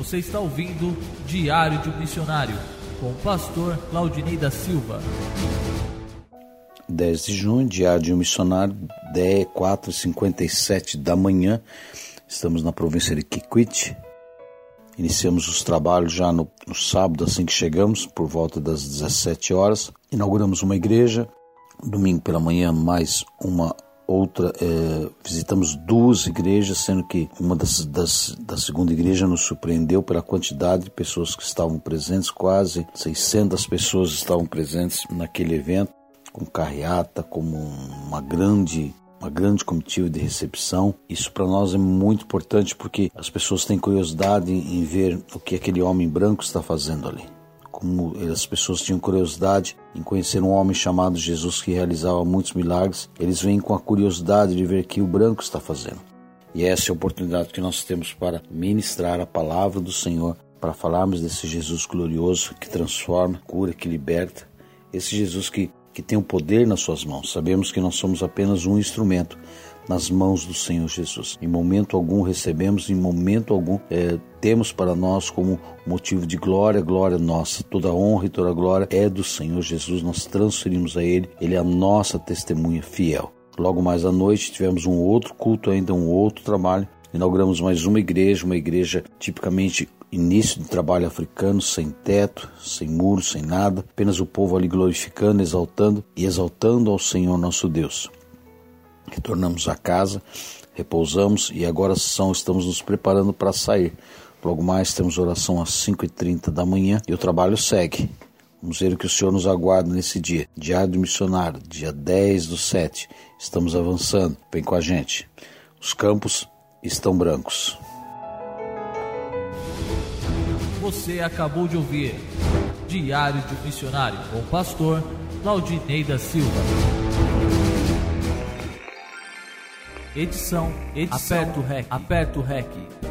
Você está ouvindo Diário de um Missionário com o pastor Claudinei da Silva. 10 de junho, Diário de um Missionário, 10, 4 57 da manhã. Estamos na província de Kikwit. Iniciamos os trabalhos já no, no sábado, assim que chegamos, por volta das 17 horas. Inauguramos uma igreja. Domingo pela manhã, mais uma outra, é, visitamos duas igrejas, sendo que uma das, das, da segunda igreja nos surpreendeu pela quantidade de pessoas que estavam presentes, quase 600 pessoas estavam presentes naquele evento, com carreata, como uma grande uma grande comitiva de recepção. Isso para nós é muito importante porque as pessoas têm curiosidade em ver o que aquele homem branco está fazendo ali como as pessoas tinham curiosidade em conhecer um homem chamado Jesus que realizava muitos milagres, eles vêm com a curiosidade de ver o que o branco está fazendo. E essa é a oportunidade que nós temos para ministrar a palavra do Senhor, para falarmos desse Jesus glorioso que transforma, cura, que liberta, esse Jesus que, que tem o poder nas suas mãos. Sabemos que nós somos apenas um instrumento, nas mãos do Senhor Jesus. Em momento algum recebemos, em momento algum é, temos para nós como motivo de glória, glória nossa. Toda honra e toda glória é do Senhor Jesus. Nós transferimos a Ele, Ele é a nossa testemunha fiel. Logo mais à noite tivemos um outro culto, ainda um outro trabalho. Inauguramos mais uma igreja, uma igreja tipicamente início de trabalho africano, sem teto, sem muros, sem nada, apenas o povo ali glorificando, exaltando e exaltando ao Senhor nosso Deus. Retornamos à casa, repousamos e agora são, estamos nos preparando para sair. Logo mais temos oração às 5h30 da manhã e o trabalho segue. Vamos ver o que o Senhor nos aguarda nesse dia. Diário do Missionário, dia 10 do 7. Estamos avançando. Vem com a gente. Os campos estão brancos. Você acabou de ouvir Diário do Missionário com o pastor Claudinei da Silva. Edição, edição, aperta o REC, aperta o REC.